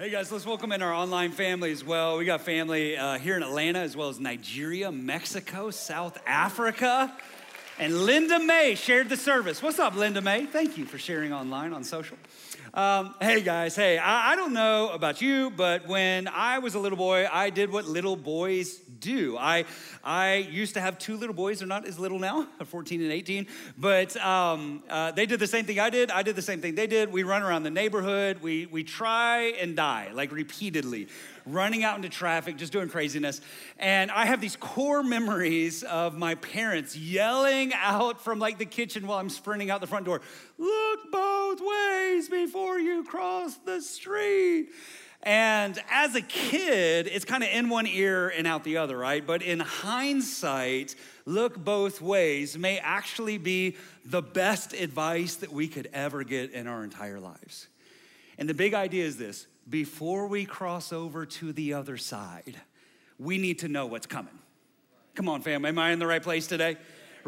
Hey guys, let's welcome in our online family as well. We got family uh, here in Atlanta as well as Nigeria, Mexico, South Africa. And Linda May shared the service. What's up, Linda May? Thank you for sharing online on social. Um, hey guys, hey, I, I, don't know about you, but when I was a little boy, I did what little boys do. I, I used to have two little boys. They're not as little now, 14 and 18, but um, uh, they did the same thing I did. I did the same thing they did. We run around the neighborhood. We, we try and die, like repeatedly running out into traffic, just doing craziness. And I have these core memories of my parents yelling out from like the kitchen while I'm sprinting out the front door look both ways before you cross the street. And as a kid, it's kind of in one ear and out the other, right? But in hindsight, look both ways may actually be the best advice that we could ever get in our entire lives. And the big idea is this before we cross over to the other side, we need to know what's coming. Come on, fam, am I in the right place today?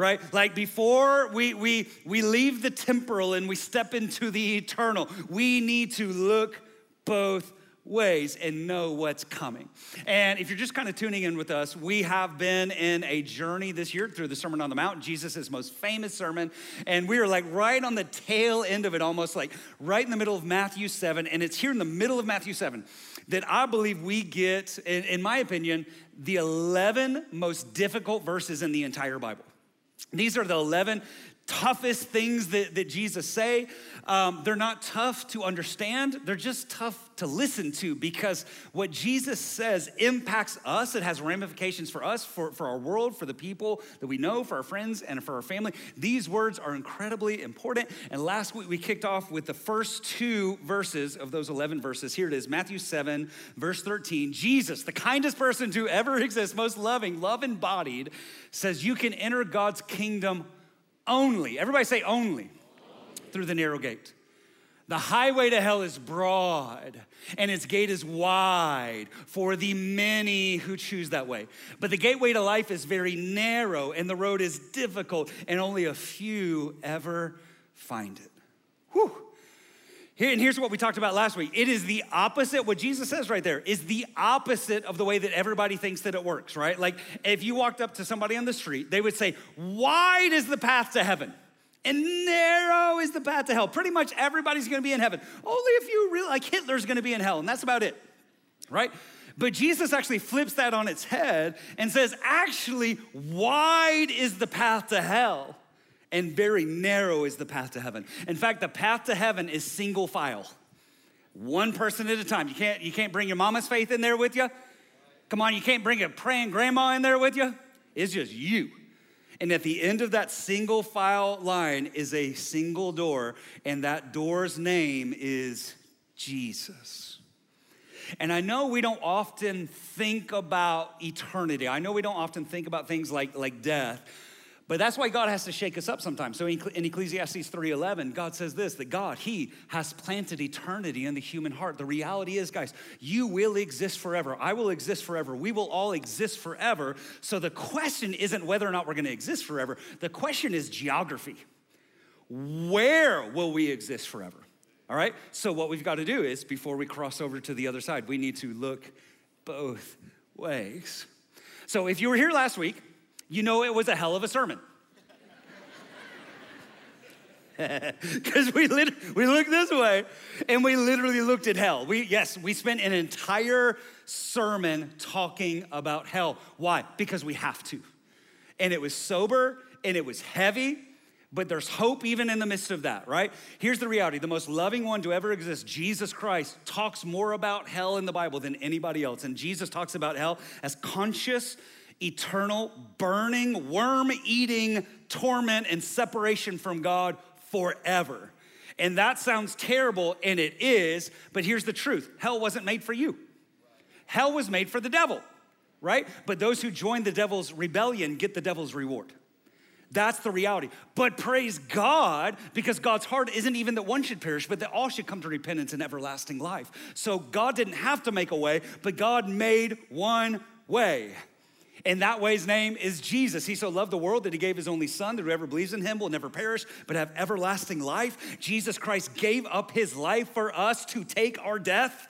Right? Like before we, we, we leave the temporal and we step into the eternal, we need to look both ways and know what's coming. And if you're just kind of tuning in with us, we have been in a journey this year through the Sermon on the Mount, Jesus' most famous sermon. And we are like right on the tail end of it, almost like right in the middle of Matthew 7. And it's here in the middle of Matthew 7 that I believe we get, in, in my opinion, the 11 most difficult verses in the entire Bible. These are the 11 toughest things that, that Jesus say. Um, they're not tough to understand, they're just tough to listen to because what Jesus says impacts us. It has ramifications for us, for, for our world, for the people that we know, for our friends, and for our family. These words are incredibly important. And last week we kicked off with the first two verses of those 11 verses. Here it is Matthew 7, verse 13. Jesus, the kindest person to ever exist, most loving, love embodied, says, You can enter God's kingdom only. Everybody say only. Through the narrow gate. The highway to hell is broad and its gate is wide for the many who choose that way. But the gateway to life is very narrow and the road is difficult and only a few ever find it. Whew. Here, and here's what we talked about last week. It is the opposite, what Jesus says right there is the opposite of the way that everybody thinks that it works, right? Like if you walked up to somebody on the street, they would say, Wide is the path to heaven. And narrow is the path to hell. Pretty much everybody's gonna be in heaven. Only if you really, like Hitler's gonna be in hell, and that's about it, right? But Jesus actually flips that on its head and says, actually, wide is the path to hell, and very narrow is the path to heaven. In fact, the path to heaven is single file, one person at a time. You can't, you can't bring your mama's faith in there with you. Come on, you can't bring a praying grandma in there with you. It's just you. And at the end of that single file line is a single door, and that door's name is Jesus. And I know we don't often think about eternity. I know we don't often think about things like, like death. But that's why God has to shake us up sometimes. So in Ecclesiastes 3:11, God says this that God, he has planted eternity in the human heart. The reality is, guys, you will exist forever. I will exist forever. We will all exist forever. So the question isn't whether or not we're going to exist forever. The question is geography. Where will we exist forever? All right? So what we've got to do is before we cross over to the other side, we need to look both ways. So if you were here last week, you know it was a hell of a sermon. Because we, lit- we looked this way and we literally looked at hell. We, yes, we spent an entire sermon talking about hell. Why? Because we have to. And it was sober and it was heavy, but there's hope even in the midst of that, right? Here's the reality the most loving one to ever exist, Jesus Christ, talks more about hell in the Bible than anybody else. And Jesus talks about hell as conscious eternal, burning, worm eating torment and separation from God forever. And that sounds terrible, and it is, but here's the truth hell wasn't made for you, hell was made for the devil, right? But those who join the devil's rebellion get the devil's reward. That's the reality. But praise God, because God's heart isn't even that one should perish, but that all should come to repentance and everlasting life. So God didn't have to make a way, but God made one way. And that way's name is Jesus. He so loved the world that he gave his only son that whoever believes in him will never perish but have everlasting life. Jesus Christ gave up his life for us to take our death.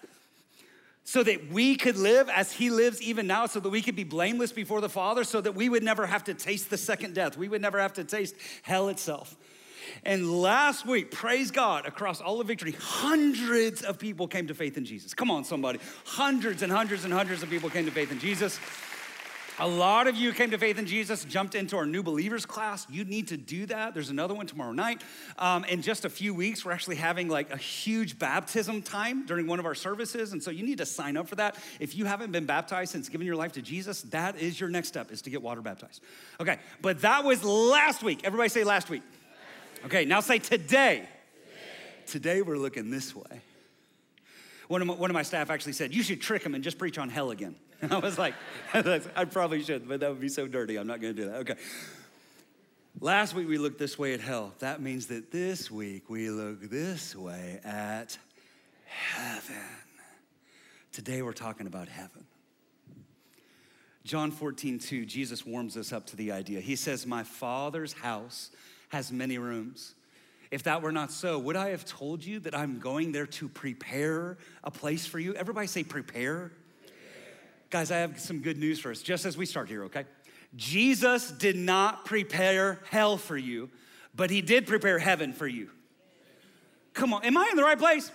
so that we could live as he lives even now, so that we could be blameless before the Father, so that we would never have to taste the second death. We would never have to taste hell itself. And last week, praise God, across all of Victory, hundreds of people came to faith in Jesus. Come on, somebody. Hundreds and hundreds and hundreds of people came to faith in Jesus. A lot of you came to faith in Jesus, jumped into our new believers class. You need to do that. There's another one tomorrow night. Um, in just a few weeks, we're actually having like a huge baptism time during one of our services. And so you need to sign up for that. If you haven't been baptized since giving your life to Jesus, that is your next step is to get water baptized. Okay, but that was last week. Everybody say last week. Okay, now say today. Today we're looking this way. One of, my, one of my staff actually said, You should trick them and just preach on hell again. I was like, I probably should, but that would be so dirty. I'm not going to do that. Okay. Last week we looked this way at hell. That means that this week we look this way at heaven. Today we're talking about heaven. John 14, 2, Jesus warms us up to the idea. He says, My Father's house has many rooms. If that were not so, would I have told you that I'm going there to prepare a place for you? Everybody say, prepare. Guys, I have some good news for us, just as we start here, okay? Jesus did not prepare hell for you, but he did prepare heaven for you. Come on, am I in the right place?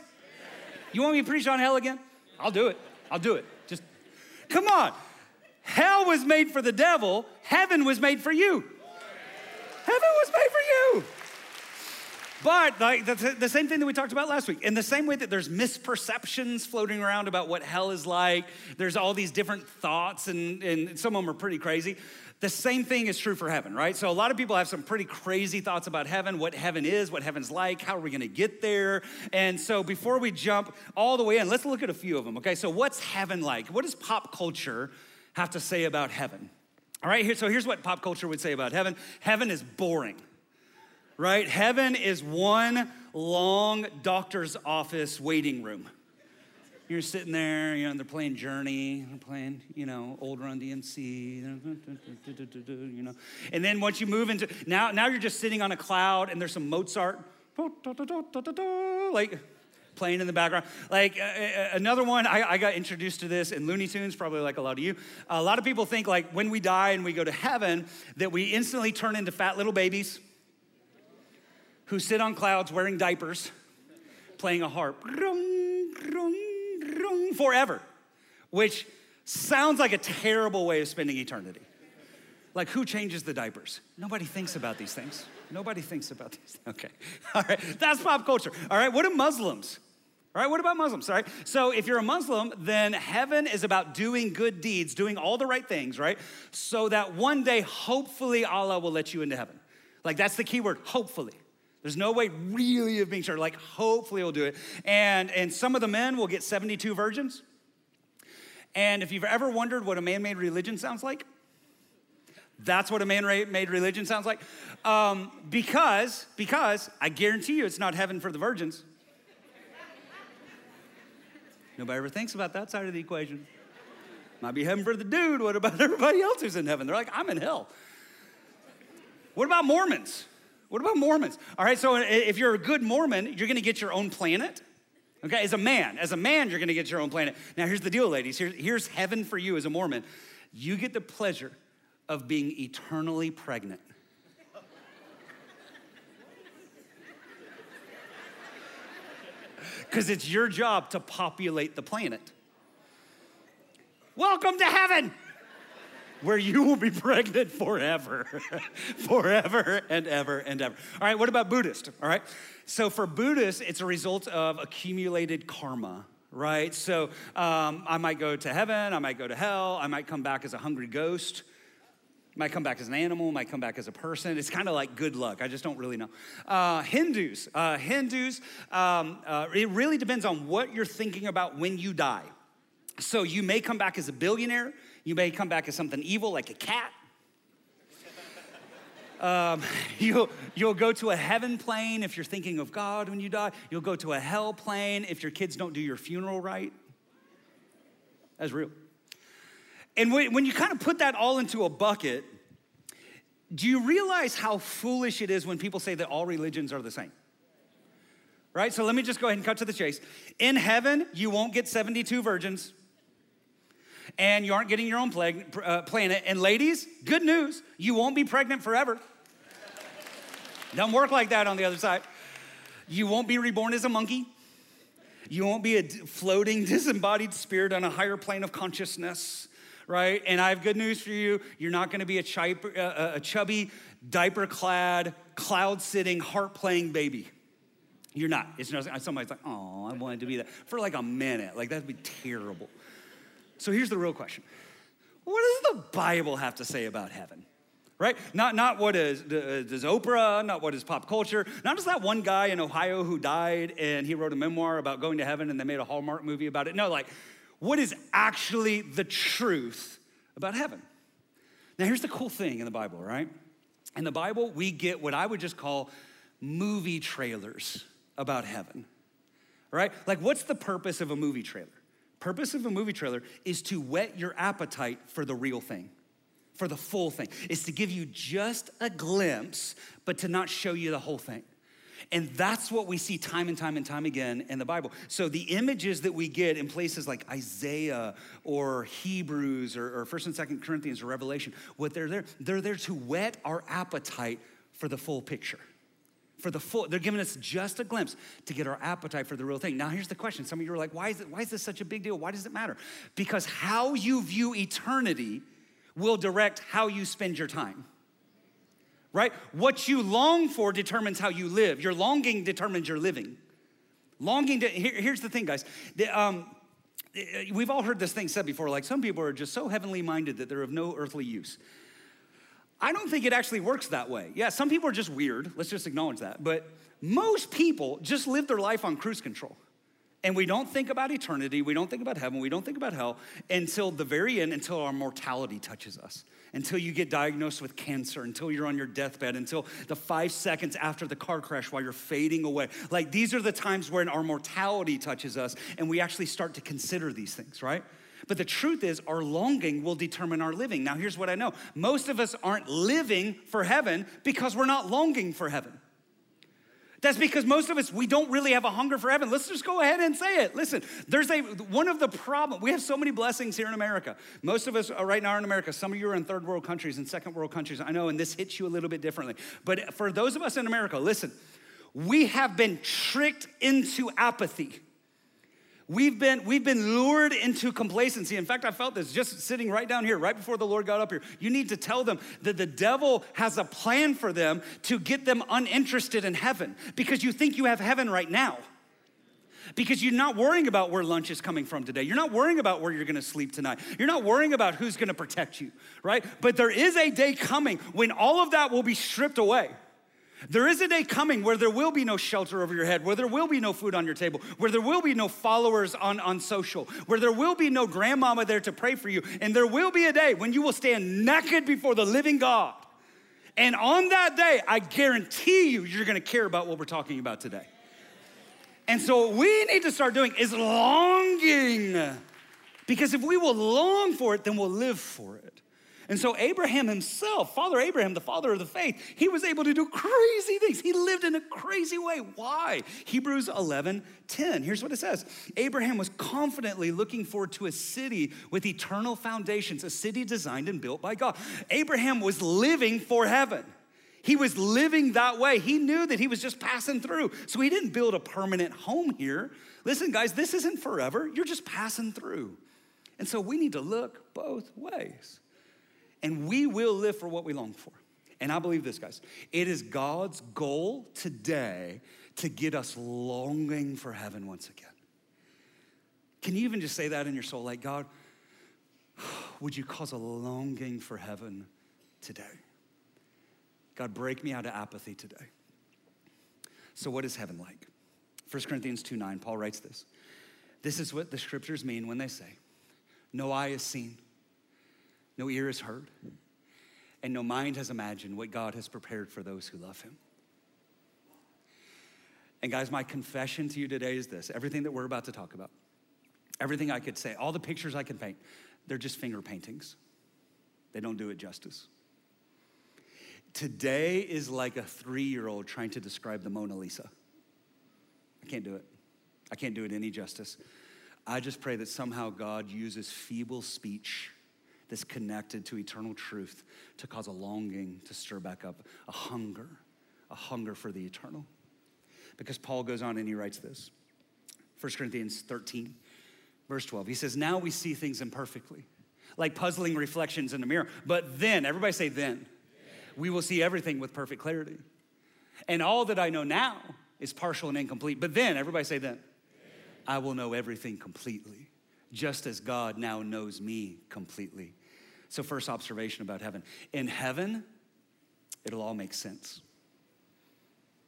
You want me to preach on hell again? I'll do it. I'll do it. Just come on. Hell was made for the devil, heaven was made for you. Heaven was made for you. But like the, the same thing that we talked about last week. In the same way that there's misperceptions floating around about what hell is like, there's all these different thoughts, and, and some of them are pretty crazy. The same thing is true for heaven, right? So a lot of people have some pretty crazy thoughts about heaven, what heaven is, what heaven's like, how are we gonna get there? And so before we jump all the way in, let's look at a few of them, okay? So what's heaven like? What does pop culture have to say about heaven? All right, here, so here's what pop culture would say about heaven. Heaven is boring right? Heaven is one long doctor's office waiting room. You're sitting there, you know, they're playing Journey, they're playing, you know, old Run DMC, you know. And then once you move into, now, now you're just sitting on a cloud and there's some Mozart, like playing in the background. Like uh, another one, I, I, got introduced to this in Looney Tunes, probably like a lot of you. A lot of people think like when we die and we go to heaven, that we instantly turn into fat little babies who sit on clouds wearing diapers, playing a harp forever, which sounds like a terrible way of spending eternity. Like, who changes the diapers? Nobody thinks about these things. Nobody thinks about these. Okay. All right. That's pop culture. All right. What do Muslims? All right. What about Muslims? All right. So, if you're a Muslim, then heaven is about doing good deeds, doing all the right things, right? So that one day, hopefully, Allah will let you into heaven. Like, that's the key word, hopefully. There's no way really of being sure. Like, hopefully he'll do it. And, and some of the men will get 72 virgins. And if you've ever wondered what a man made religion sounds like, that's what a man made religion sounds like. Um, because, because I guarantee you it's not heaven for the virgins. Nobody ever thinks about that side of the equation. Might be heaven for the dude. What about everybody else who's in heaven? They're like, I'm in hell. What about Mormons? What about Mormons? All right, so if you're a good Mormon, you're gonna get your own planet. Okay, as a man, as a man, you're gonna get your own planet. Now, here's the deal, ladies. Here's, here's heaven for you as a Mormon. You get the pleasure of being eternally pregnant. Because it's your job to populate the planet. Welcome to heaven where you will be pregnant forever, forever and ever and ever. All right, what about Buddhist? All right, so for Buddhists, it's a result of accumulated karma. Right, so um, I might go to heaven, I might go to hell, I might come back as a hungry ghost, might come back as an animal, might come back as a person. It's kind of like good luck. I just don't really know. Uh, Hindus, uh, Hindus, um, uh, it really depends on what you're thinking about when you die. So you may come back as a billionaire, you may come back as something evil like a cat. Um, you'll, you'll go to a heaven plane if you're thinking of God when you die. You'll go to a hell plane if your kids don't do your funeral right. That's real. And when, when you kind of put that all into a bucket, do you realize how foolish it is when people say that all religions are the same? Right? So let me just go ahead and cut to the chase. In heaven, you won't get 72 virgins and you aren't getting your own plag- uh, planet. And ladies, good news, you won't be pregnant forever. Doesn't work like that on the other side. You won't be reborn as a monkey. You won't be a floating, disembodied spirit on a higher plane of consciousness, right? And I have good news for you. You're not gonna be a, uh, a chubby, diaper clad, cloud sitting, heart playing baby. You're not. It's not, somebody's like, oh, I wanted to be that for like a minute. Like, that'd be terrible. So here's the real question What does the Bible have to say about heaven? Right? Not, not what is uh, does Oprah, not what is pop culture, not just that one guy in Ohio who died and he wrote a memoir about going to heaven and they made a Hallmark movie about it. No, like, what is actually the truth about heaven? Now, here's the cool thing in the Bible, right? In the Bible, we get what I would just call movie trailers about heaven, right? Like, what's the purpose of a movie trailer? Purpose of a movie trailer is to whet your appetite for the real thing for the full thing. Is to give you just a glimpse, but to not show you the whole thing. And that's what we see time and time and time again in the Bible. So the images that we get in places like Isaiah or Hebrews or, or 1st and 2nd Corinthians or Revelation, what they're there, they're there to whet our appetite for the full picture. For the full, they're giving us just a glimpse to get our appetite for the real thing. Now, here's the question. Some of you are like, why is, it, why is this such a big deal? Why does it matter? Because how you view eternity will direct how you spend your time. Right? What you long for determines how you live. Your longing determines your living. Longing to, here, here's the thing, guys. The, um, we've all heard this thing said before like some people are just so heavenly minded that they're of no earthly use. I don't think it actually works that way. Yeah, some people are just weird. Let's just acknowledge that. But most people just live their life on cruise control. And we don't think about eternity, we don't think about heaven, we don't think about hell until the very end, until our mortality touches us, until you get diagnosed with cancer, until you're on your deathbed, until the five seconds after the car crash while you're fading away. Like these are the times when our mortality touches us and we actually start to consider these things, right? But the truth is, our longing will determine our living. Now, here's what I know most of us aren't living for heaven because we're not longing for heaven. That's because most of us, we don't really have a hunger for heaven. Let's just go ahead and say it. Listen, there's a, one of the problem, we have so many blessings here in America. Most of us are right now in America. Some of you are in third world countries and second world countries. I know, and this hits you a little bit differently. But for those of us in America, listen, we have been tricked into apathy. We've been, we've been lured into complacency. In fact, I felt this just sitting right down here, right before the Lord got up here. You need to tell them that the devil has a plan for them to get them uninterested in heaven because you think you have heaven right now. Because you're not worrying about where lunch is coming from today. You're not worrying about where you're gonna sleep tonight. You're not worrying about who's gonna protect you, right? But there is a day coming when all of that will be stripped away. There is a day coming where there will be no shelter over your head, where there will be no food on your table, where there will be no followers on, on social, where there will be no grandmama there to pray for you. And there will be a day when you will stand naked before the living God. And on that day, I guarantee you, you're gonna care about what we're talking about today. And so, what we need to start doing is longing. Because if we will long for it, then we'll live for it. And so, Abraham himself, Father Abraham, the father of the faith, he was able to do crazy things. He lived in a crazy way. Why? Hebrews 11 10. Here's what it says Abraham was confidently looking forward to a city with eternal foundations, a city designed and built by God. Abraham was living for heaven. He was living that way. He knew that he was just passing through. So he didn't build a permanent home here. Listen, guys, this isn't forever. You're just passing through. And so we need to look both ways and we will live for what we long for. And I believe this, guys. It is God's goal today to get us longing for heaven once again. Can you even just say that in your soul? Like, God, would you cause a longing for heaven today? God, break me out of apathy today. So, what is heaven like? 1 Corinthians 2 9, Paul writes this. This is what the scriptures mean when they say, No eye has seen, no ear has heard, and no mind has imagined what God has prepared for those who love Him. And guys, my confession to you today is this everything that we're about to talk about, everything I could say, all the pictures I can paint, they're just finger paintings. They don't do it justice. Today is like a three year old trying to describe the Mona Lisa. I can't do it. I can't do it any justice. I just pray that somehow God uses feeble speech connected to eternal truth to cause a longing to stir back up, a hunger, a hunger for the eternal. Because Paul goes on and he writes this 1 Corinthians 13, verse 12. He says, Now we see things imperfectly, like puzzling reflections in a mirror. But then, everybody say, then, we will see everything with perfect clarity. And all that I know now is partial and incomplete. But then, everybody say, then, I will know everything completely, just as God now knows me completely. So, first observation about heaven in heaven, it'll all make sense.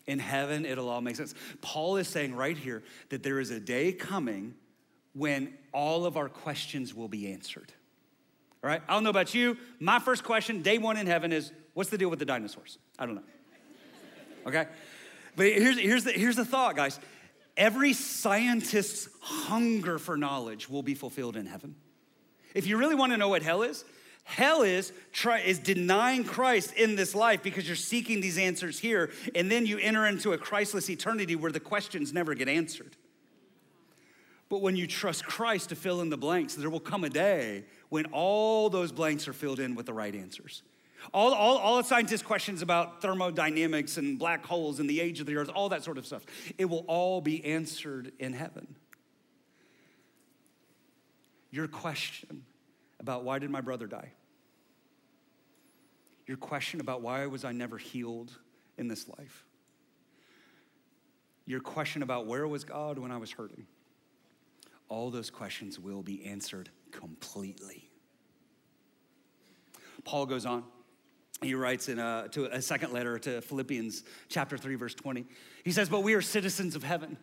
In heaven, it'll all make sense. Paul is saying right here that there is a day coming when all of our questions will be answered. All right? I don't know about you. My first question, day one in heaven, is what's the deal with the dinosaurs? I don't know. Okay? But here's, here's, the, here's the thought, guys. Every scientist's hunger for knowledge will be fulfilled in heaven. If you really want to know what hell is, hell is try, is denying Christ in this life because you're seeking these answers here, and then you enter into a Christless eternity where the questions never get answered. But when you trust Christ to fill in the blanks, there will come a day when all those blanks are filled in with the right answers. All, all, all the scientists' questions about thermodynamics and black holes and the age of the earth, all that sort of stuff, it will all be answered in heaven. Your question about why did my brother die? Your question about why was I never healed in this life? Your question about where was God when I was hurting? All those questions will be answered completely. Paul goes on he writes in a, to a second letter to Philippians chapter 3 verse 20. He says, "But we are citizens of heaven,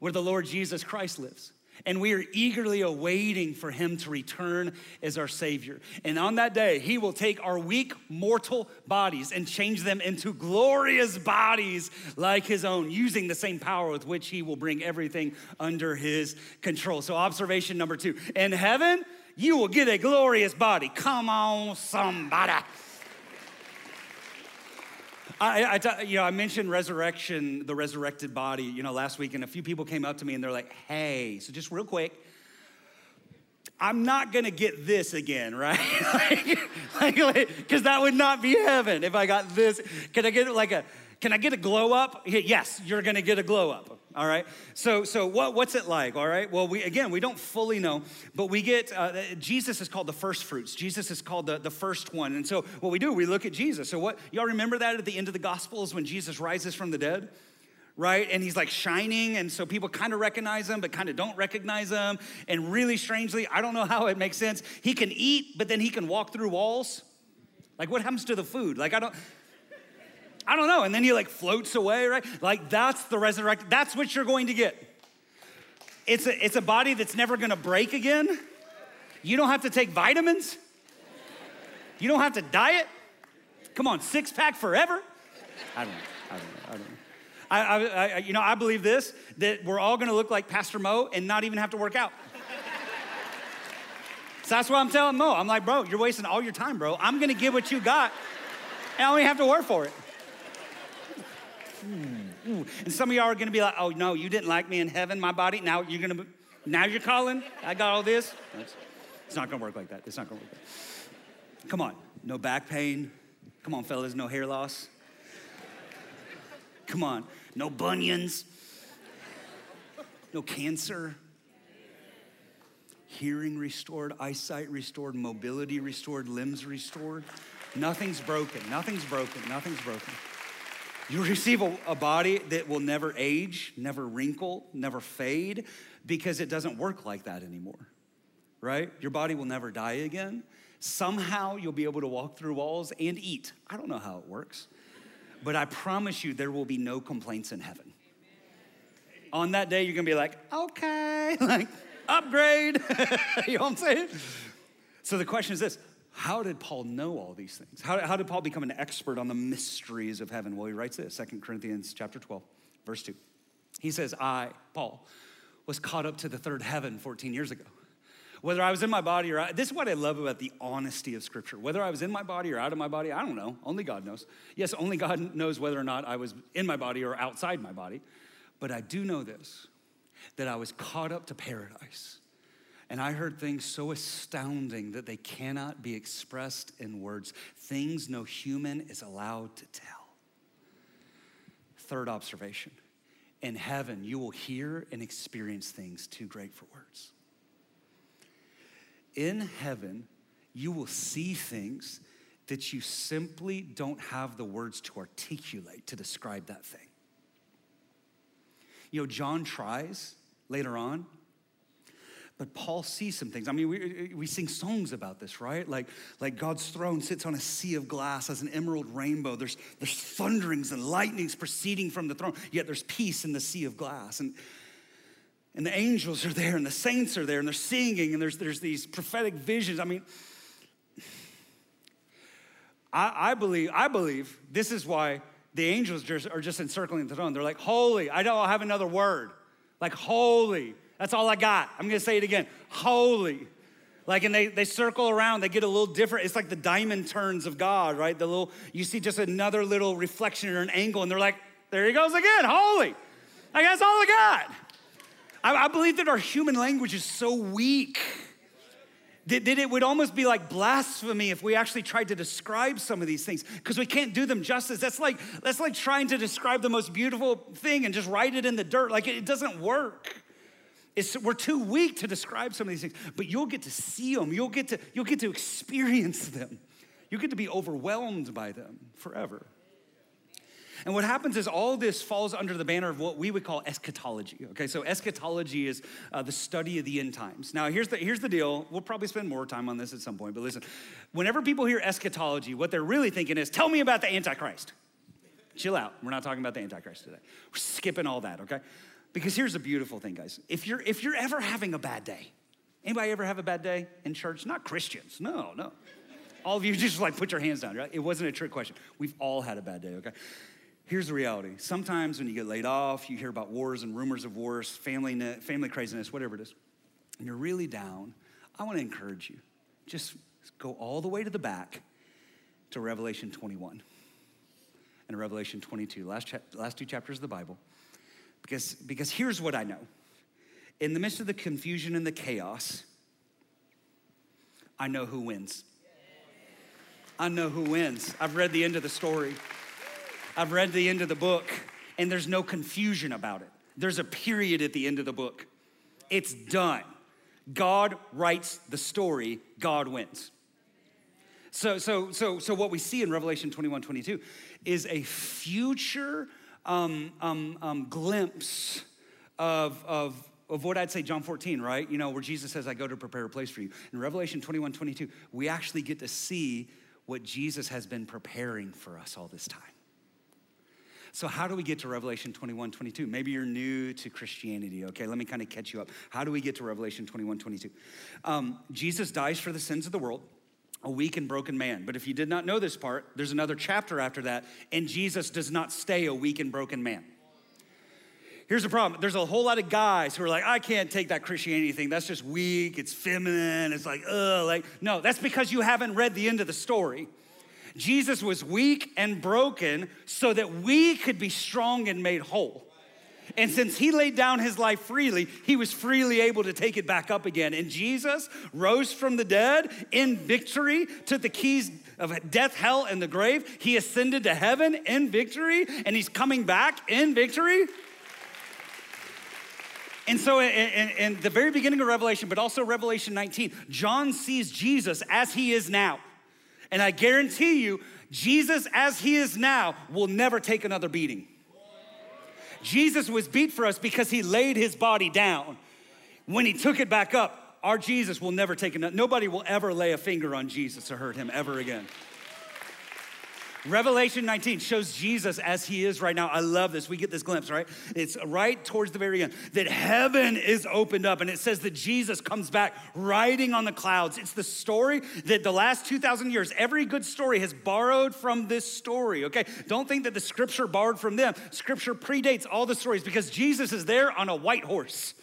where the Lord Jesus Christ lives." And we are eagerly awaiting for him to return as our Savior. And on that day, he will take our weak, mortal bodies and change them into glorious bodies like his own, using the same power with which he will bring everything under his control. So, observation number two in heaven, you will get a glorious body. Come on, somebody. I, I, you know, I mentioned resurrection, the resurrected body, you know, last week, and a few people came up to me and they're like, hey, so just real quick, I'm not gonna get this again, right? like, because that would not be heaven if I got this. Can I get like a, can I get a glow up? Yes, you're gonna get a glow up. All right. So, so what, what's it like? All right. Well, we again, we don't fully know, but we get uh, Jesus is called the first fruits. Jesus is called the, the first one. And so, what we do, we look at Jesus. So, what y'all remember that at the end of the Gospels when Jesus rises from the dead? right? And he's like shining, and so people kind of recognize him, but kind of don't recognize him. And really strangely, I don't know how it makes sense. He can eat, but then he can walk through walls. Like, what happens to the food? Like, I don't. I don't know. And then he like floats away, right? Like that's the resurrection. That's what you're going to get. It's a, it's a body that's never gonna break again. You don't have to take vitamins. You don't have to diet. Come on, six pack forever. I don't know. I don't know. I don't know. I, I, I, you know, I believe this that we're all gonna look like Pastor Mo and not even have to work out. so that's what I'm telling Mo. I'm like, bro, you're wasting all your time, bro. I'm gonna give what you got, and I only have to work for it. Ooh. And some of y'all are gonna be like, oh no, you didn't like me in heaven, my body. Now you're gonna, now you're calling. I got all this. It's not gonna work like that. It's not gonna work. Like that. Come on, no back pain. Come on, fellas, no hair loss. Come on, no bunions, no cancer. Hearing restored, eyesight restored, mobility restored, limbs restored. Nothing's broken. Nothing's broken. Nothing's broken. You receive a, a, body that will never age, never wrinkle, never fade, because it doesn't work like that anymore, right? Your body will never die again. Somehow you'll be able to walk through walls and eat. I don't know how it works, but I promise you there will be no complaints in heaven. On that day, you're gonna be like, okay, like, upgrade. you know what I'm saying? So the question is this how did Paul know all these things? How, how did Paul become an expert on the mysteries of heaven? Well, he writes this, 2 Corinthians chapter 12, verse 2. He says, I, Paul, was caught up to the third heaven 14 years ago. Whether I was in my body or this is what I love about the honesty of Scripture. Whether I was in my body or out of my body, I don't know. Only God knows. Yes, only God knows whether or not I was in my body or outside my body. But I do know this that I was caught up to paradise And I heard things so astounding that they cannot be expressed in words, things no human is allowed to tell. Third observation in heaven, you will hear and experience things too great for words. In heaven, you will see things that you simply don't have the words to articulate to describe that thing. You know, John tries later on, but Paul sees some things. I mean, we, we sing songs about this, right? Like, like God's throne sits on a sea of glass as an emerald rainbow. There's, there's thunderings and lightnings proceeding from the throne, yet there's peace in the sea of glass. And, and the angels are there, and the saints are there, and they're singing, and there's, there's these prophetic visions. I mean, I, I believe, I believe this is why the angels are just encircling the throne. They're like, holy. I don't have another word. Like, holy. That's all I got. I'm gonna say it again holy. Like, and they, they circle around, they get a little different. It's like the diamond turns of God, right? The little, you see just another little reflection or an angle, and they're like, there he goes again, holy. Like, that's all I got. I, I believe that our human language is so weak that, that it would almost be like blasphemy if we actually tried to describe some of these things because we can't do them justice. That's like, that's like trying to describe the most beautiful thing and just write it in the dirt. Like, it, it doesn't work. It's, we're too weak to describe some of these things, but you'll get to see them. You'll get to, you'll get to experience them. You'll get to be overwhelmed by them forever. And what happens is all this falls under the banner of what we would call eschatology. Okay, so eschatology is uh, the study of the end times. Now, here's the, here's the deal. We'll probably spend more time on this at some point, but listen, whenever people hear eschatology, what they're really thinking is, tell me about the Antichrist. Chill out. We're not talking about the Antichrist today. We're skipping all that, okay? Because here's the beautiful thing, guys. If you're if you're ever having a bad day, anybody ever have a bad day in church? Not Christians. No, no. All of you just like put your hands down, right? It wasn't a trick question. We've all had a bad day, okay? Here's the reality. Sometimes when you get laid off, you hear about wars and rumors of wars, family, family craziness, whatever it is, and you're really down, I want to encourage you. Just go all the way to the back to Revelation 21 and Revelation 22, last, cha- last two chapters of the Bible. Because, because here's what I know in the midst of the confusion and the chaos, I know who wins. I know who wins. I've read the end of the story, I've read the end of the book, and there's no confusion about it. There's a period at the end of the book. It's done. God writes the story, God wins. So, so, so, so what we see in Revelation 21, 22 is a future um, um, um, glimpse of, of, of what I'd say, John 14, right? You know, where Jesus says, I go to prepare a place for you. In Revelation 21, 22, we actually get to see what Jesus has been preparing for us all this time. So, how do we get to Revelation 21, 22? Maybe you're new to Christianity, okay? Let me kind of catch you up. How do we get to Revelation 21, 22? Um, Jesus dies for the sins of the world a weak and broken man. But if you did not know this part, there's another chapter after that, and Jesus does not stay a weak and broken man. Here's the problem there's a whole lot of guys who are like, I can't take that Christianity thing. That's just weak, it's feminine, it's like, ugh. Like, no, that's because you haven't read the end of the story. Jesus was weak and broken so that we could be strong and made whole. And since he laid down his life freely, he was freely able to take it back up again. And Jesus rose from the dead in victory, took the keys of death, hell, and the grave. He ascended to heaven in victory, and he's coming back in victory. And so, in, in, the very beginning of Revelation, but also Revelation 19, John sees Jesus as he is now. And I guarantee you, Jesus as he is now will never take another beating. Jesus was beat for us because he laid his body down. When he took it back up, our Jesus will never take it. Nobody will ever lay a finger on Jesus to hurt him ever again. Revelation 19 shows Jesus as he is right now. I love this. We get this glimpse, right? It's right towards the very end that heaven is opened up and it says that Jesus comes back riding on the clouds. It's the story that the last 2,000 years, every good story has borrowed from this story, okay? Don't think that the scripture borrowed from them. Scripture predates all the stories because Jesus is there on a white horse.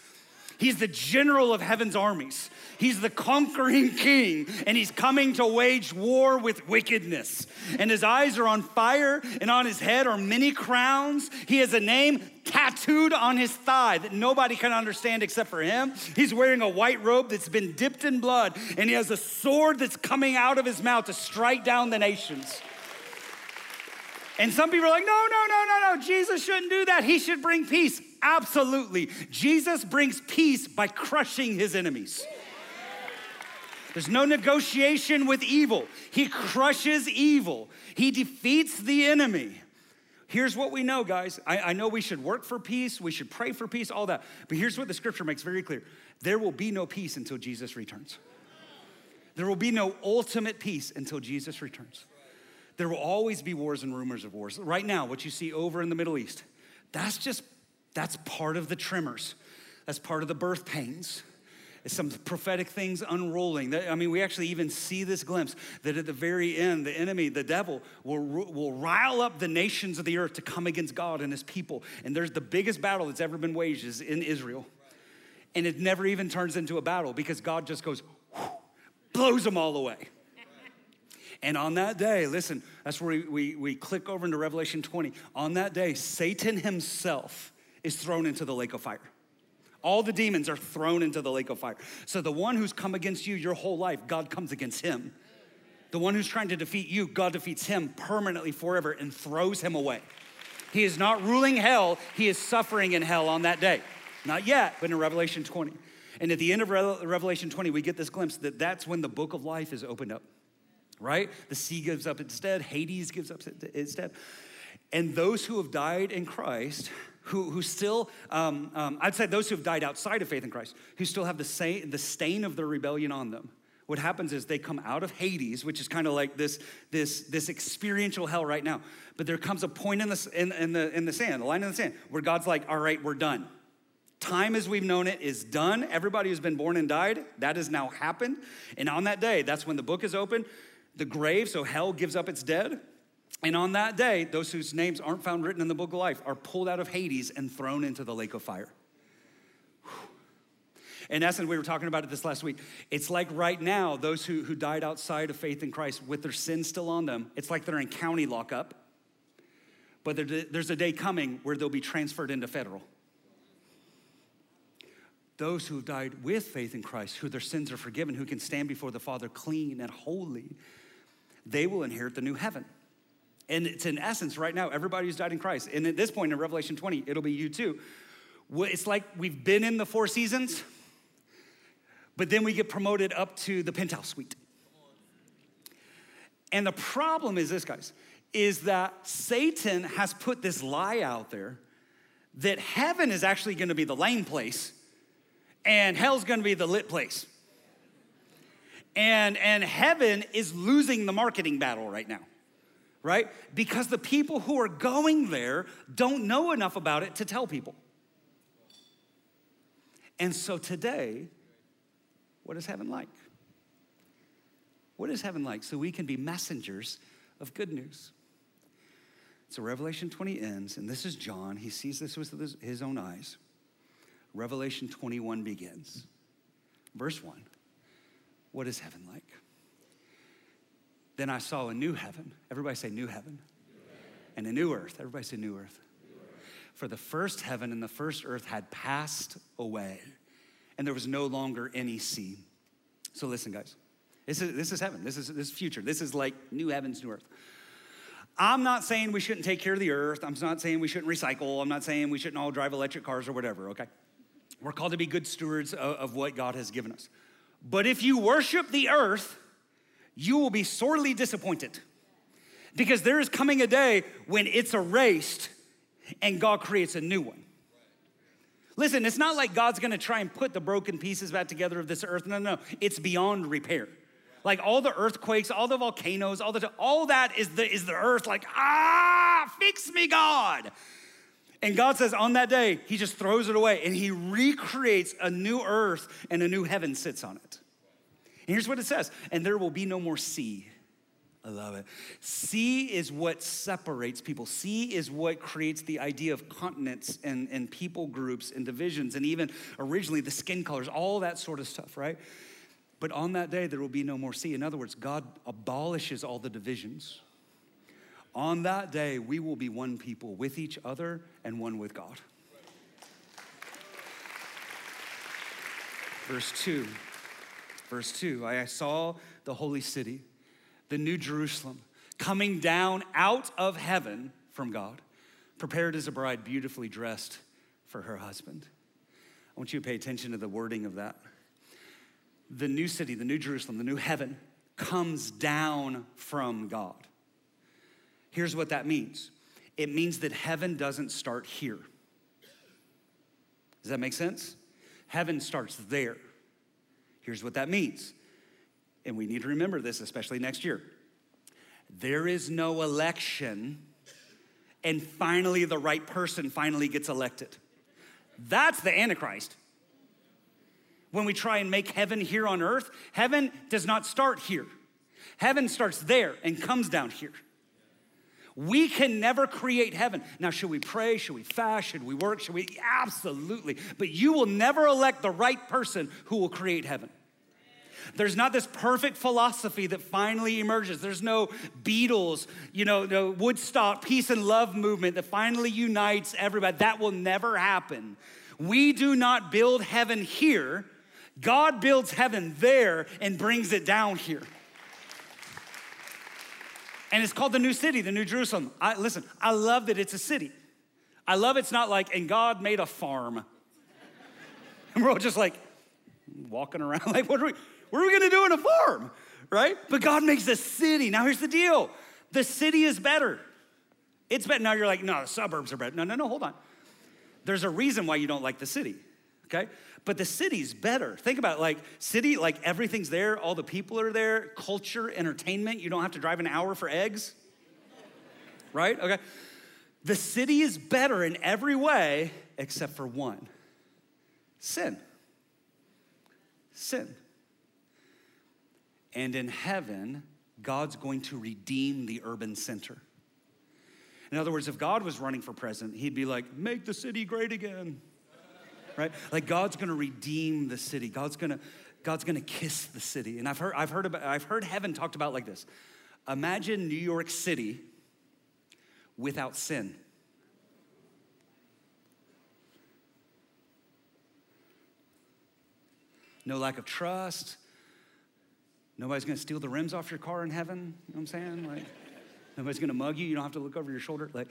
He's the general of heaven's armies. He's the conquering king, and he's coming to wage war with wickedness. And his eyes are on fire, and on his head are many crowns. He has a name tattooed on his thigh that nobody can understand except for him. He's wearing a white robe that's been dipped in blood, and he has a sword that's coming out of his mouth to strike down the nations. And some people are like, no, no, no, no, no, Jesus shouldn't do that. He should bring peace. Absolutely. Jesus brings peace by crushing his enemies. There's no negotiation with evil. He crushes evil, he defeats the enemy. Here's what we know, guys. I, I, know we should work for peace, we should pray for peace, all that. But here's what the scripture makes very clear there will be no peace until Jesus returns. There will be no ultimate peace until Jesus returns. There will always be wars and rumors of wars. Right now, what you see over in the Middle East, that's just, that's part of the tremors. That's part of the birth pains. It's some prophetic things unrolling. I mean, we actually even see this glimpse that at the very end, the enemy, the devil, will, will rile up the nations of the earth to come against God and his people. And there's the biggest battle that's ever been waged is in Israel. And it never even turns into a battle because God just goes, blows them all away. And on that day, listen, that's where we, we, we click over into Revelation 20. On that day, Satan himself is thrown into the lake of fire. All the demons are thrown into the lake of fire. So the one who's come against you your whole life, God comes against him. The one who's trying to defeat you, God defeats him permanently forever and throws him away. He is not ruling hell, he is suffering in hell on that day. Not yet, but in Revelation 20. And at the end of Revelation 20, we get this glimpse that that's when the book of life is opened up right? The sea gives up instead, Hades gives up instead. And those who have died in Christ, who, who still, um, um, I'd say those who have died outside of faith in Christ, who still have the, same, the stain of their rebellion on them, what happens is they come out of Hades, which is kind of like this, this, this experiential hell right now. But there comes a point in the, in, in, the, in the sand, the line in the sand, where God's like, all right, we're done. Time as we've known it is done. Everybody who's been born and died, that has now happened. And on that day, that's when the book is open the grave, so hell gives up its dead. And on that day, those whose names aren't found written in the book of life are pulled out of Hades and thrown into the lake of fire. In essence, we were talking about it this last week. It's like right now, those who, who died outside of faith in Christ with their sins still on them, it's like they're in county lockup. But there's a day coming where they'll be transferred into federal. Those who died with faith in Christ, who their sins are forgiven, who can stand before the Father clean and holy, they will inherit the new heaven. And it's in essence right now, everybody who's died in Christ. And at this point in Revelation 20, it'll be you too. It's like we've been in the four seasons, but then we get promoted up to the penthouse suite. And the problem is this, guys, is that Satan has put this lie out there that heaven is actually gonna be the lame place and hell's gonna be the lit place and, and heaven is losing the marketing battle right now, right? Because the people who are going there don't know enough about it to tell people. And so today, what is heaven like? What is heaven like? So we can be messengers of good news. So Revelation 20 ends, and this is John. He sees this with his own eyes. Revelation 21 begins. Verse 1 what is heaven like? Then I saw a new heaven. Everybody say new heaven. And a new earth. Everybody say new earth. For the first heaven and the first earth had passed away, and there was no longer any sea. So listen, guys. This is, this is heaven. This is, this is future. This is like new heavens, new earth. I'm not saying we shouldn't take care of the earth. I'm not saying we shouldn't recycle. I'm not saying we shouldn't all drive electric cars or whatever, okay? We're called to be good stewards of, of what God has given us. But if you worship the earth, you will be sorely disappointed. Because there is coming a day when it's erased and God creates a new one. Listen, it's not like God's gonna try and put the broken pieces back together of this earth. No, no, it's beyond repair. Like all the earthquakes, all the volcanoes, all the all that is the is the earth like, ah, fix me, God. And God says on that day, He just throws it away and He recreates a new earth and a new heaven sits on it. Here's what it says and there will be no more sea. I love it. Sea is what separates people. Sea is what creates the idea of continents and, and people groups and divisions, and even originally the skin colors, all that sort of stuff, right? But on that day, there will be no more sea. In other words, God abolishes all the divisions. On that day, we will be one people with each other and one with God. Verse 2. Verse 2 I saw the holy city, the new Jerusalem, coming down out of heaven from God, prepared as a bride, beautifully dressed for her husband. I want you to pay attention to the wording of that. The new city, the new Jerusalem, the new heaven comes down from God. Here's what that means it means that heaven doesn't start here. Does that make sense? Heaven starts there. Here's what that means. And we need to remember this, especially next year. There is no election, and finally, the right person finally gets elected. That's the Antichrist. When we try and make heaven here on earth, heaven does not start here. Heaven starts there and comes down here. We can never create heaven. Now, should we pray? Should we fast? Should we work? Should we? Absolutely. But you will never elect the right person who will create heaven. There's not this perfect philosophy that finally emerges. There's no Beatles, you know, no Woodstock peace and love movement that finally unites everybody. That will never happen. We do not build heaven here. God builds heaven there and brings it down here. And it's called the new city, the new Jerusalem. I, listen, I love that it's a city. I love it's not like, and God made a farm. And we're all just like walking around, like, what are we, what are we gonna do in a farm? Right? But God makes a city. Now here's the deal the city is better. It's better. Now you're like, no, the suburbs are better. No, no, no, hold on. There's a reason why you don't like the city, okay? but the city's better. Think about it, like city, like everything's there, all the people are there, culture, entertainment. You don't have to drive an hour for eggs, right? Okay. The city is better in every way except for one sin. Sin. And in heaven, God's going to redeem the urban center. In other words, if God was running for president, he'd be like, make the city great again right? Like God's gonna redeem the city. God's gonna, God's gonna kiss the city. And I've heard, I've heard about, I've heard heaven talked about like this. Imagine New York City without sin. No lack of trust. Nobody's gonna steal the rims off your car in heaven. You know what I'm saying? Like, nobody's gonna mug you. You don't have to look over your shoulder. Like,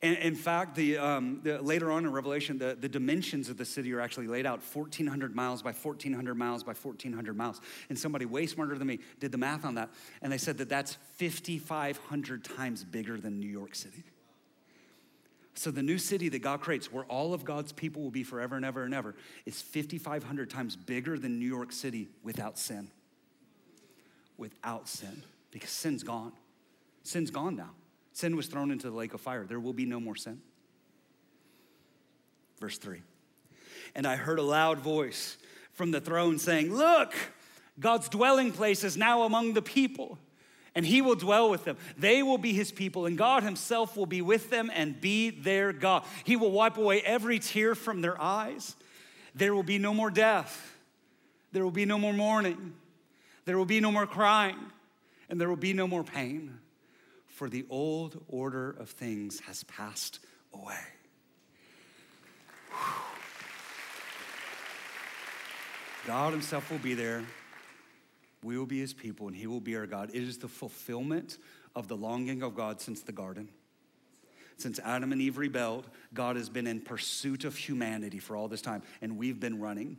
and in fact, the, um, the, later on in Revelation, the, the dimensions of the city are actually laid out 1,400 miles by 1,400 miles by 1,400 miles. And somebody way smarter than me did the math on that. And they said that that's 5,500 times bigger than New York City. So the new city that God creates, where all of God's people will be forever and ever and ever, is 5,500 times bigger than New York City without sin. Without sin, because sin's gone. Sin's gone now. Sin was thrown into the lake of fire. There will be no more sin. Verse 3. And I heard a loud voice from the throne saying, Look, God's dwelling place is now among the people, and he will dwell with them. They will be his people, and God himself will be with them and be their God. He will wipe away every tear from their eyes. There will be no more death. There will be no more mourning. There will be no more crying, and there will be no more pain for the old order of things has passed away. God Himself will be there. We will be His people, and He will be our God. It is the fulfillment of the longing of God since the garden. Since Adam and Eve rebelled, God has been in pursuit of humanity for all this time, and we've been running.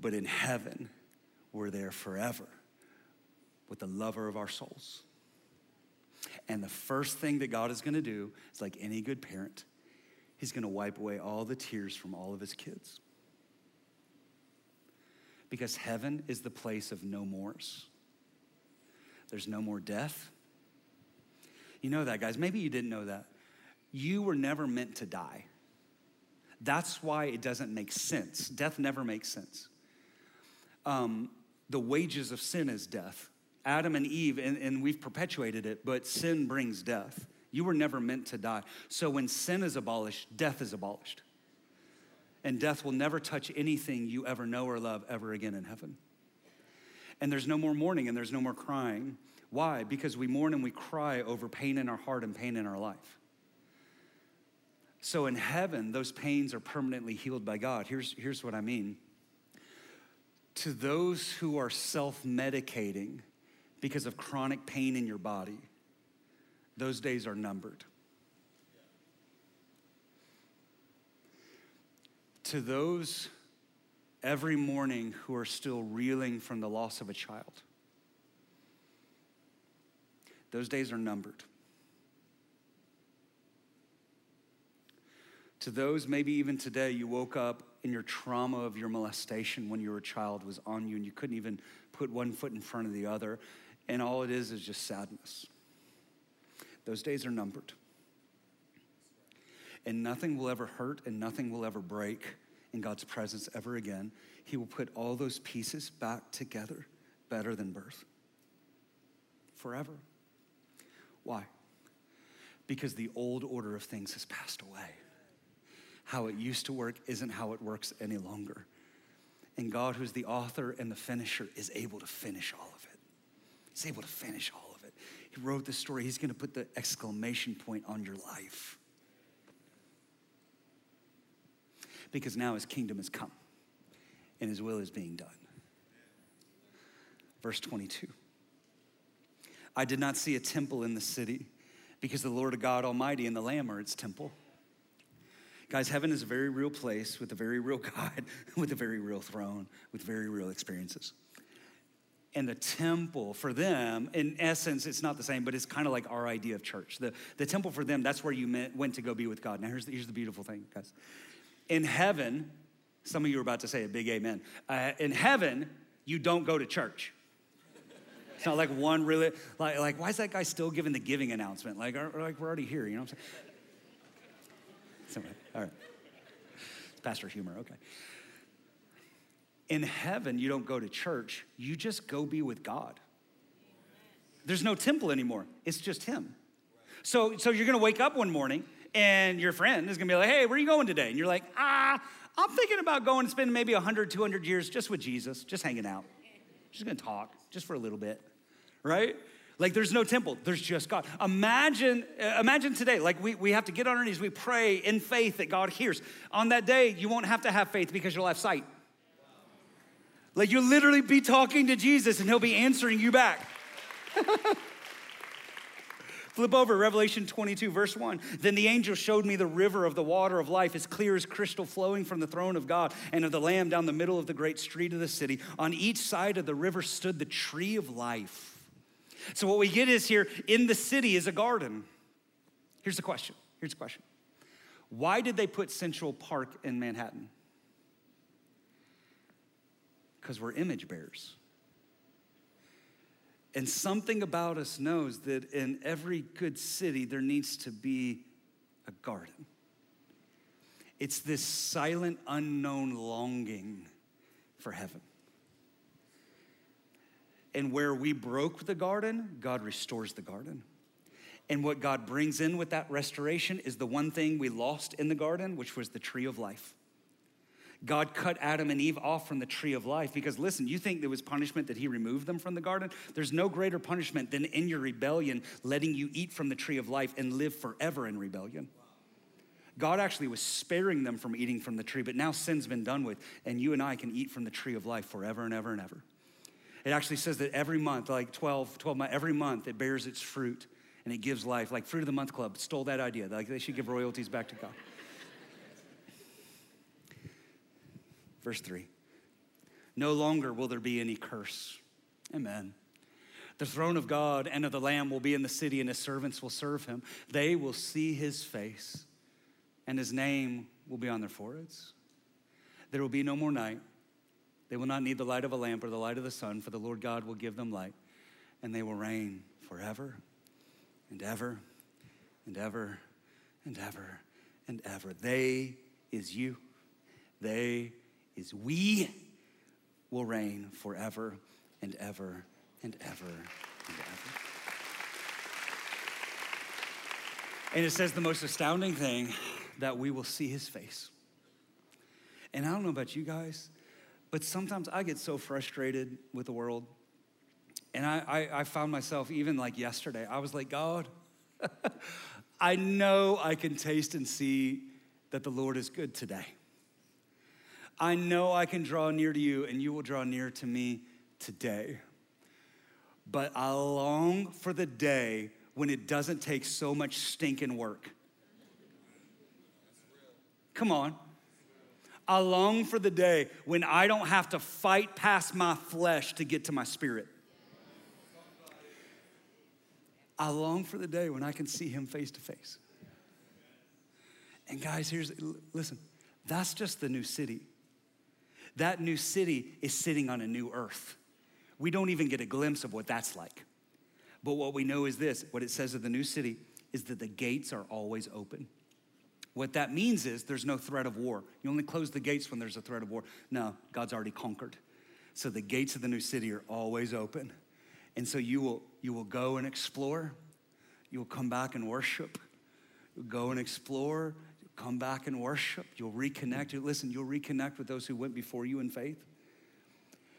But in heaven, we're there forever with the lover of our souls. And the first thing that God is going to do is like any good parent, He's going to wipe away all the tears from all of His kids. Because heaven is the place of no mores. There's no more death. You know that, guys. Maybe you didn't know that. You were never meant to die. That's why it doesn't make sense. Death never makes sense. Um, the wages of sin is death. Adam and Eve, and, and we've perpetuated it, but sin brings death. You were never meant to die. So when sin is abolished, death is abolished. And death will never touch anything you ever know or love ever again in heaven. And there's no more mourning and there's no more crying. Why? Because we mourn and we cry over pain in our heart and pain in our life. So in heaven, those pains are permanently healed by God. Here's, here's what I mean. To those who are self medicating because of chronic pain in your body, those days are numbered. To those every morning who are still reeling from the loss of a child, those days are numbered. To those, maybe even today, you woke up in your trauma of your molestation when you were a child was on you and you couldn't even put one foot in front of the other, and all it is is just sadness. Those days are numbered. And nothing will ever hurt and nothing will ever break in God's presence ever again. He will put all those pieces back together better than birth. Forever. Why? Because the old order of things has passed away. How it used to work isn't how it works any longer. And God, who's the author and the finisher, is able to finish all of it. He's able to finish all of it. He wrote the story. He's going to put the exclamation point on your life. Because now his kingdom has come and his will is being done. Verse 22 I did not see a temple in the city because the Lord of God Almighty and the Lamb are its temple. Guys, heaven is a very real place with a very real God, with a very real throne, with very real experiences. And the temple for them, in essence, it's not the same, but it's kind of like our idea of church. The, the temple for them, that's where you met, went to go be with God. Now, here's the, here's the beautiful thing, guys. In heaven, some of you are about to say a big amen. Uh, in heaven, you don't go to church. It's not like one really, like, like why is that guy still giving the giving announcement? Like, like we're already here, you know what I'm saying? All right. Pastor humor, okay. In heaven, you don't go to church, you just go be with God. There's no temple anymore, it's just Him. So, so you're gonna wake up one morning and your friend is gonna be like, hey, where are you going today? And you're like, ah, I'm thinking about going and spending maybe 100, 200 years just with Jesus, just hanging out. Just gonna talk, just for a little bit, right? Like there's no temple, there's just God. Imagine, uh, imagine today, like we, we have to get on our knees, we pray in faith that God hears. On that day, you won't have to have faith because you'll have sight. Like you'll literally be talking to Jesus and he'll be answering you back. Flip over, Revelation 22, verse 1. Then the angel showed me the river of the water of life, as clear as crystal, flowing from the throne of God and of the Lamb down the middle of the great street of the city. On each side of the river stood the tree of life. So, what we get is here in the city is a garden. Here's the question. Here's the question. Why did they put Central Park in Manhattan? Because we're image bearers. And something about us knows that in every good city, there needs to be a garden. It's this silent, unknown longing for heaven. And where we broke the garden, God restores the garden. And what God brings in with that restoration is the one thing we lost in the garden, which was the tree of life. God cut Adam and Eve off from the tree of life because, listen, you think there was punishment that He removed them from the garden? There's no greater punishment than in your rebellion, letting you eat from the tree of life and live forever in rebellion. God actually was sparing them from eating from the tree, but now sin's been done with, and you and I can eat from the tree of life forever and ever and ever. It actually says that every month, like 12, 12 months, every month it bears its fruit and it gives life. Like Fruit of the Month Club stole that idea. Like they should give royalties back to God. Verse 3 No longer will there be any curse. Amen. The throne of God and of the Lamb will be in the city, and his servants will serve him. They will see his face, and his name will be on their foreheads. There will be no more night. They will not need the light of a lamp or the light of the sun, for the Lord God will give them light, and they will reign forever and ever and ever and ever and ever. They is you. They is we will reign forever and ever and ever and ever. And it says the most astounding thing that we will see his face. And I don't know about you guys, but sometimes I get so frustrated with the world. And I, I, I found myself, even like yesterday, I was like, God, I know I can taste and see that the Lord is good today. I know I can draw near to you and you will draw near to me today. But I long for the day when it doesn't take so much stinking work. Come on. I long for the day when I don't have to fight past my flesh to get to my spirit. I long for the day when I can see him face to face. And guys, here's listen, that's just the new city. That new city is sitting on a new earth. We don't even get a glimpse of what that's like. But what we know is this what it says of the new city is that the gates are always open. What that means is there's no threat of war. You only close the gates when there's a threat of war. No, God's already conquered. So the gates of the new city are always open. And so you will, you will go and explore. You will come back and worship. You'll go and explore. You'll come back and worship. You'll reconnect. Listen, you'll reconnect with those who went before you in faith.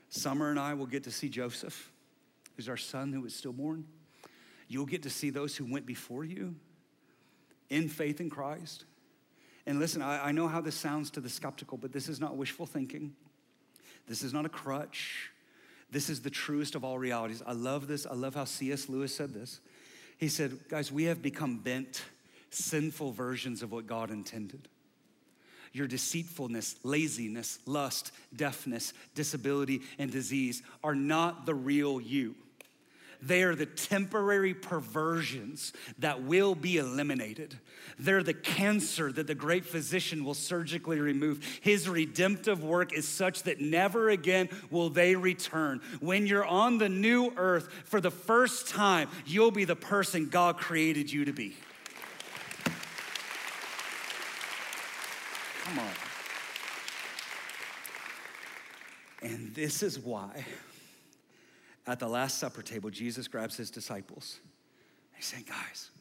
Summer and I will get to see Joseph, who's our son who was stillborn. You'll get to see those who went before you in faith in Christ. And listen, I, I know how this sounds to the skeptical, but this is not wishful thinking. This is not a crutch. This is the truest of all realities. I love this. I love how C.S. Lewis said this. He said, Guys, we have become bent, sinful versions of what God intended. Your deceitfulness, laziness, lust, deafness, disability, and disease are not the real you. They are the temporary perversions that will be eliminated. They're the cancer that the great physician will surgically remove. His redemptive work is such that never again will they return. When you're on the new earth for the first time, you'll be the person God created you to be. Come on. And this is why at the Last Supper table, Jesus grabs his disciples. He's saying, Guys,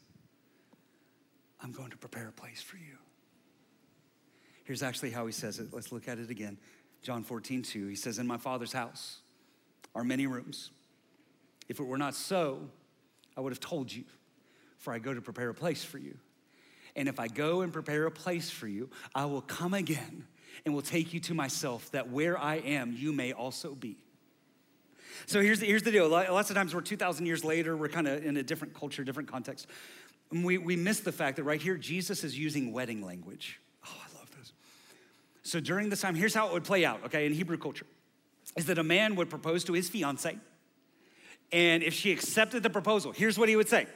I'm going to prepare a place for you. Here's actually how he says it. Let's look at it again. John 14, 2. He says, In my Father's house are many rooms. If it were not so, I would have told you, for I go to prepare a place for you. And if I go and prepare a place for you, I will come again and will take you to myself, that where I am, you may also be. So here's the, here's the deal. Lots of times we're 2,000 years later, we're kind of in a different culture, different context. And we, we miss the fact that right here, Jesus is using wedding language. Oh, I love this. So during this time, here's how it would play out, okay, in Hebrew culture, is that a man would propose to his fiance, and if she accepted the proposal, here's what he would say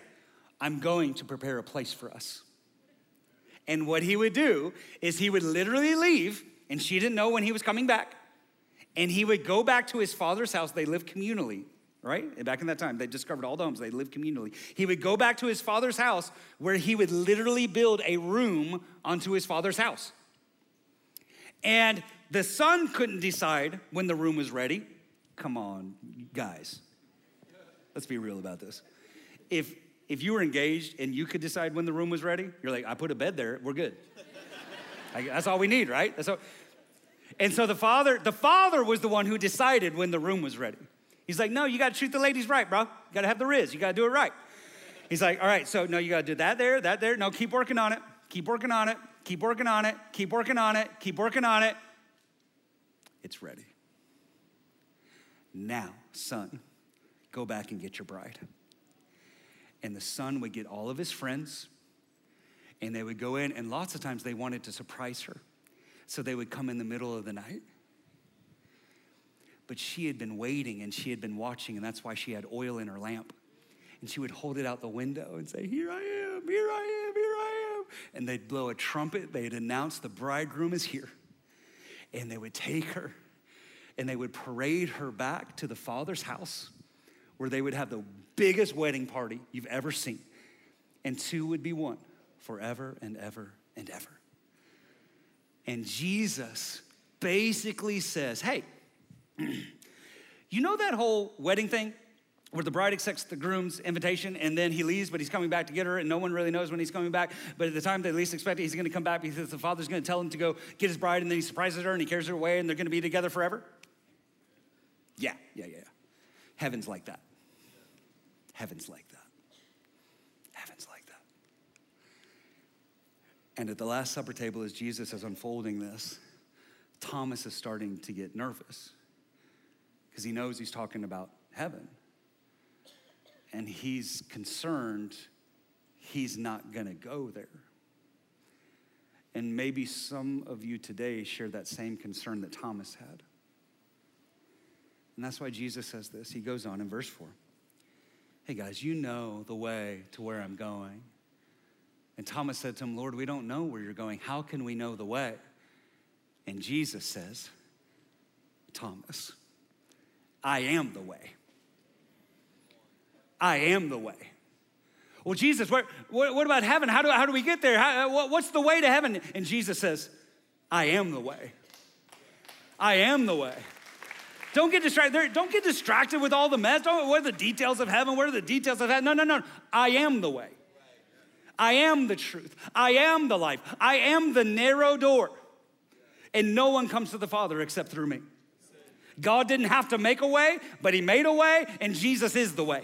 I'm going to prepare a place for us. And what he would do is he would literally leave, and she didn't know when he was coming back and he would go back to his father's house. They lived communally, right? And back in that time, they discovered all the homes, they lived communally. He would go back to his father's house where he would literally build a room onto his father's house. And the son couldn't decide when the room was ready. Come on, guys. Let's be real about this. If if you were engaged and you could decide when the room was ready, you're like, I put a bed there, we're good. that's all we need, right? That's all. And so the father, the father was the one who decided when the room was ready. He's like, no, you gotta treat the ladies right, bro. You gotta have the riz, you gotta do it right. He's like, all right, so no, you gotta do that there, that there. No, keep working on it, keep working on it, keep working on it, keep working on it, keep working on it. It's ready. Now, son, go back and get your bride. And the son would get all of his friends, and they would go in, and lots of times they wanted to surprise her. So they would come in the middle of the night. But she had been waiting and she had been watching, and that's why she had oil in her lamp. And she would hold it out the window and say, Here I am, here I am, here I am. And they'd blow a trumpet, they'd announce the bridegroom is here. And they would take her and they would parade her back to the father's house where they would have the biggest wedding party you've ever seen. And two would be one forever and ever and ever. And Jesus basically says, Hey, you know that whole wedding thing? where the bride accepts the groom's invitation and then he leaves, but he's coming back to get her, and no one really knows when he's coming back. But at the time they least expect it, he's gonna come back because the father's gonna tell him to go get his bride, and then he surprises her and he carries her away, and they're gonna be together forever? Yeah, yeah, yeah. Heaven's like that. Heaven's like that. Heaven's like that. And at the Last Supper table, as Jesus is unfolding this, Thomas is starting to get nervous because he knows he's talking about heaven and he's concerned he's not going to go there. And maybe some of you today share that same concern that Thomas had. And that's why Jesus says this. He goes on in verse 4 Hey guys, you know the way to where I'm going. And Thomas said to him, Lord, we don't know where you're going. How can we know the way? And Jesus says, Thomas, I am the way. I am the way. Well, Jesus, what, what, what about heaven? How do, how do we get there? How, uh, what, what's the way to heaven? And Jesus says, I am the way. I am the way. Don't get distracted. Don't get distracted with all the mess. Don't, what are the details of heaven? What are the details of heaven? No, no, no. I am the way. I am the truth. I am the life. I am the narrow door. And no one comes to the Father except through me. God didn't have to make a way, but He made a way, and Jesus is the way.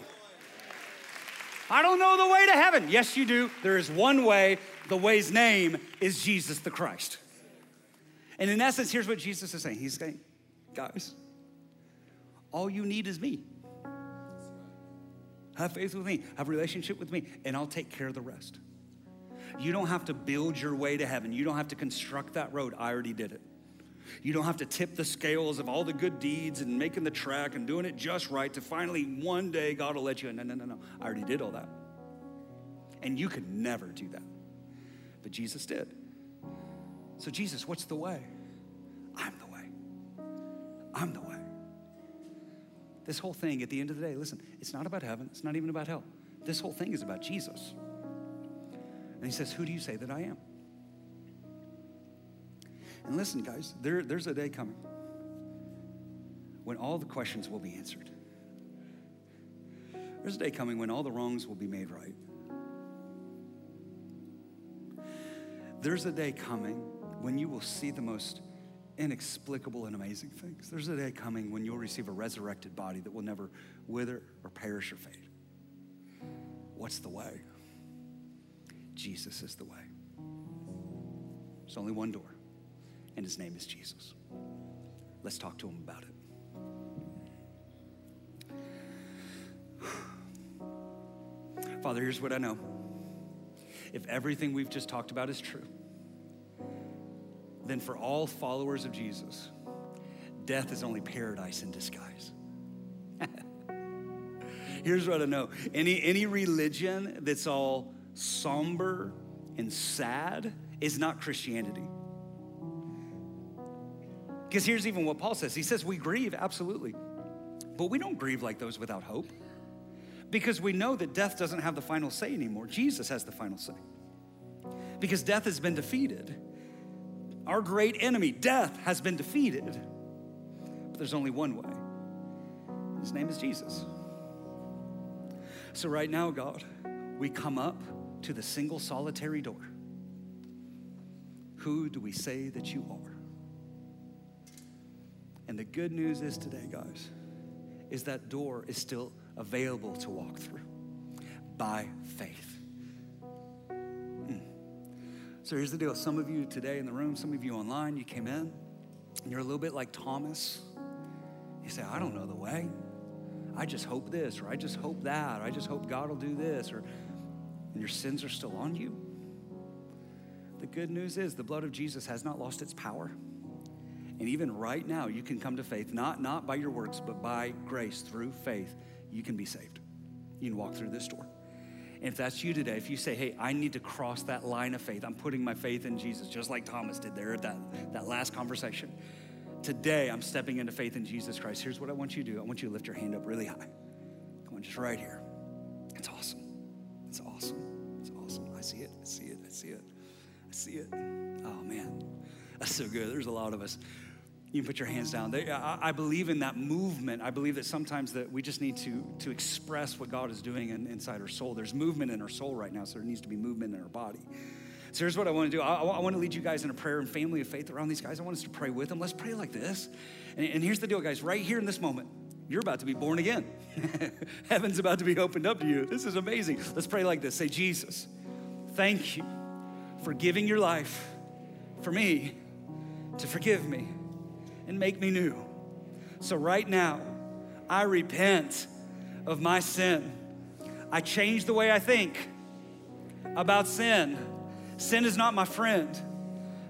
I don't know the way to heaven. Yes, you do. There is one way. The way's name is Jesus the Christ. And in essence, here's what Jesus is saying He's saying, guys, all you need is me. Have faith with me, have a relationship with me, and I'll take care of the rest. You don't have to build your way to heaven. You don't have to construct that road. I already did it. You don't have to tip the scales of all the good deeds and making the track and doing it just right to finally one day God will let you in. No, no, no, no. I already did all that. And you could never do that. But Jesus did. So, Jesus, what's the way? I'm the way. I'm the way. This whole thing at the end of the day, listen, it's not about heaven, it's not even about hell. This whole thing is about Jesus. And he says, Who do you say that I am? And listen, guys, there, there's a day coming when all the questions will be answered. There's a day coming when all the wrongs will be made right. There's a day coming when you will see the most inexplicable and amazing things. There's a day coming when you'll receive a resurrected body that will never wither or perish or fade. What's the way? Jesus is the way. There's only one door and his name is Jesus. Let's talk to him about it. Father, here's what I know. If everything we've just talked about is true, then for all followers of Jesus, death is only paradise in disguise. Here's what I know any, any religion that's all somber and sad is not Christianity. Because here's even what Paul says He says, We grieve, absolutely. But we don't grieve like those without hope. Because we know that death doesn't have the final say anymore. Jesus has the final say. Because death has been defeated. Our great enemy, death, has been defeated. But there's only one way. His name is Jesus. So, right now, God, we come up to the single solitary door. Who do we say that you are? And the good news is today, guys, is that door is still available to walk through by faith. Hmm. So here's the deal. Some of you today in the room, some of you online, you came in, and you're a little bit like Thomas. You say, I don't know the way. I just hope this, or I just hope that, or I just hope God will do this, or and your sins are still on you. The good news is the blood of Jesus has not lost its power. And even right now, you can come to faith, not, not by your works, but by grace through faith. You can be saved. You can walk through this door. And if that's you today, if you say, hey, I need to cross that line of faith, I'm putting my faith in Jesus, just like Thomas did there at that, that last conversation. Today, I'm stepping into faith in Jesus Christ. Here's what I want you to do I want you to lift your hand up really high. Come on, just right here. It's awesome. It's awesome. See it. I see it. I see it. I see it. Oh, man. That's so good. There's a lot of us You can put your hands down. I, I, believe in that movement. I believe that sometimes that we just need to, to express what God is doing in, inside our soul. There's movement in our soul right now, so there needs to be movement in our body. So here's what I want to do. I, I want to lead you guys in a prayer and family of faith around these guys. I want us to pray with them. Let's pray like this. And, and here's the deal, guys. Right here in this moment, you're about to be born again. Heaven's about to be opened up to you. This is amazing. Let's pray like this. Say, Jesus, thank you for giving your life for me to forgive me and make me new. So, right now, I repent of my sin. I change the way I think about sin. Sin is not my friend,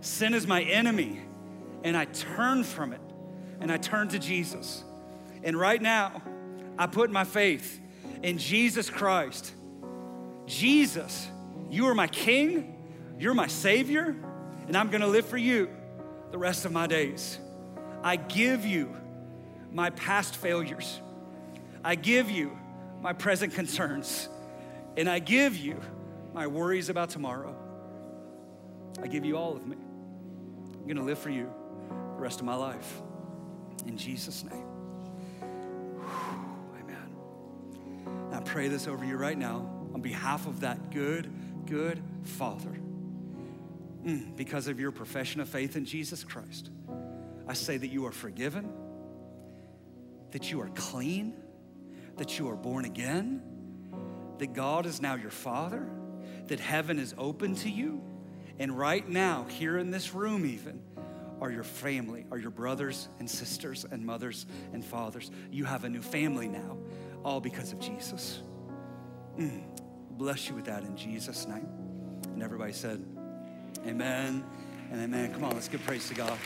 sin is my enemy. And I turn from it and I turn to Jesus. And right now, I put my faith in Jesus Christ. Jesus, you are my King, you're my Savior, and I'm gonna live for you the rest of my days. I give you my past failures. I give you my present concerns. And I give you my worries about tomorrow. I give you all of me. I'm gonna live for you the rest of my life. In Jesus' name. Amen. I pray this over you right now on behalf of that good, good Father. Mm, because of your profession of faith in Jesus Christ. I say that you are forgiven, that you are clean, that you are born again, that God is now your Father, that heaven is open to you. And right now, here in this room, even, are your family, are your brothers and sisters and mothers and fathers. You have a new family now, all because of Jesus. Mm. Bless you with that in Jesus' name. And everybody said, Amen and amen. Come on, let's give praise to God.